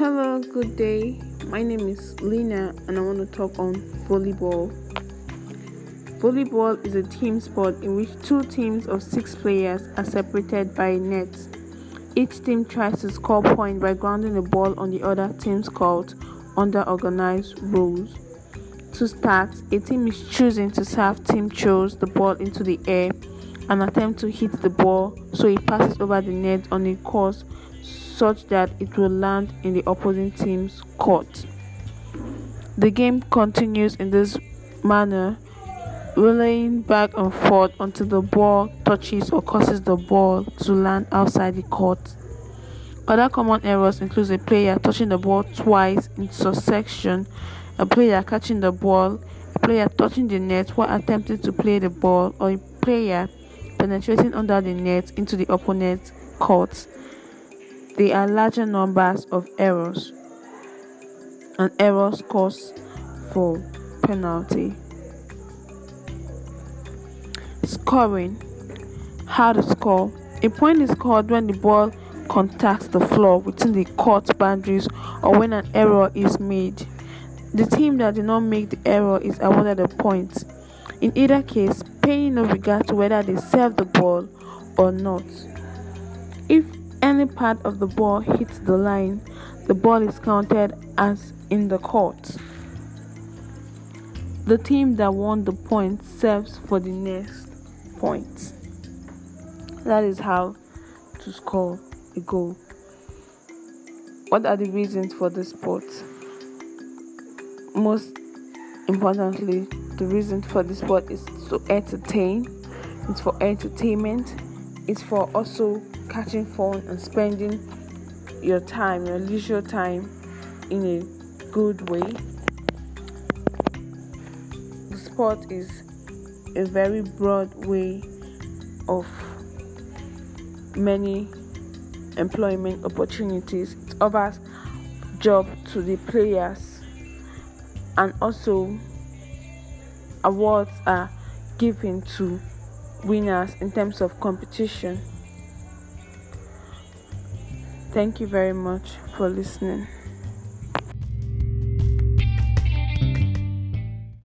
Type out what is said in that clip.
Hello, good day. My name is Lina and I want to talk on volleyball. Volleyball is a team sport in which two teams of six players are separated by nets. Each team tries to score points by grounding the ball on the other team's court under organized rules. To start, a team is choosing to serve team throws the ball into the air and attempt to hit the ball so it passes over the net on a course such that it will land in the opposing team's court. The game continues in this manner, relaying back and forth until the ball touches or causes the ball to land outside the court. Other common errors include a player touching the ball twice in succession, a player catching the ball, a player touching the net while attempting to play the ball, or a player penetrating under the net into the opponent's court. There are larger numbers of errors, and errors cause for penalty. Scoring How to score A point is scored when the ball contacts the floor within the court boundaries or when an error is made. The team that did not make the error is awarded a point. In either case, paying no regard to whether they serve the ball or not. If any part of the ball hits the line, the ball is counted as in the court. The team that won the point serves for the next point. That is how to score a goal. What are the reasons for this sport? Most importantly, the reason for this sport is to entertain, it's for entertainment, it's for also catching fun and spending your time, your leisure time in a good way. The sport is a very broad way of many employment opportunities. It offers job to the players and also awards are given to winners in terms of competition. Thank you very much for listening.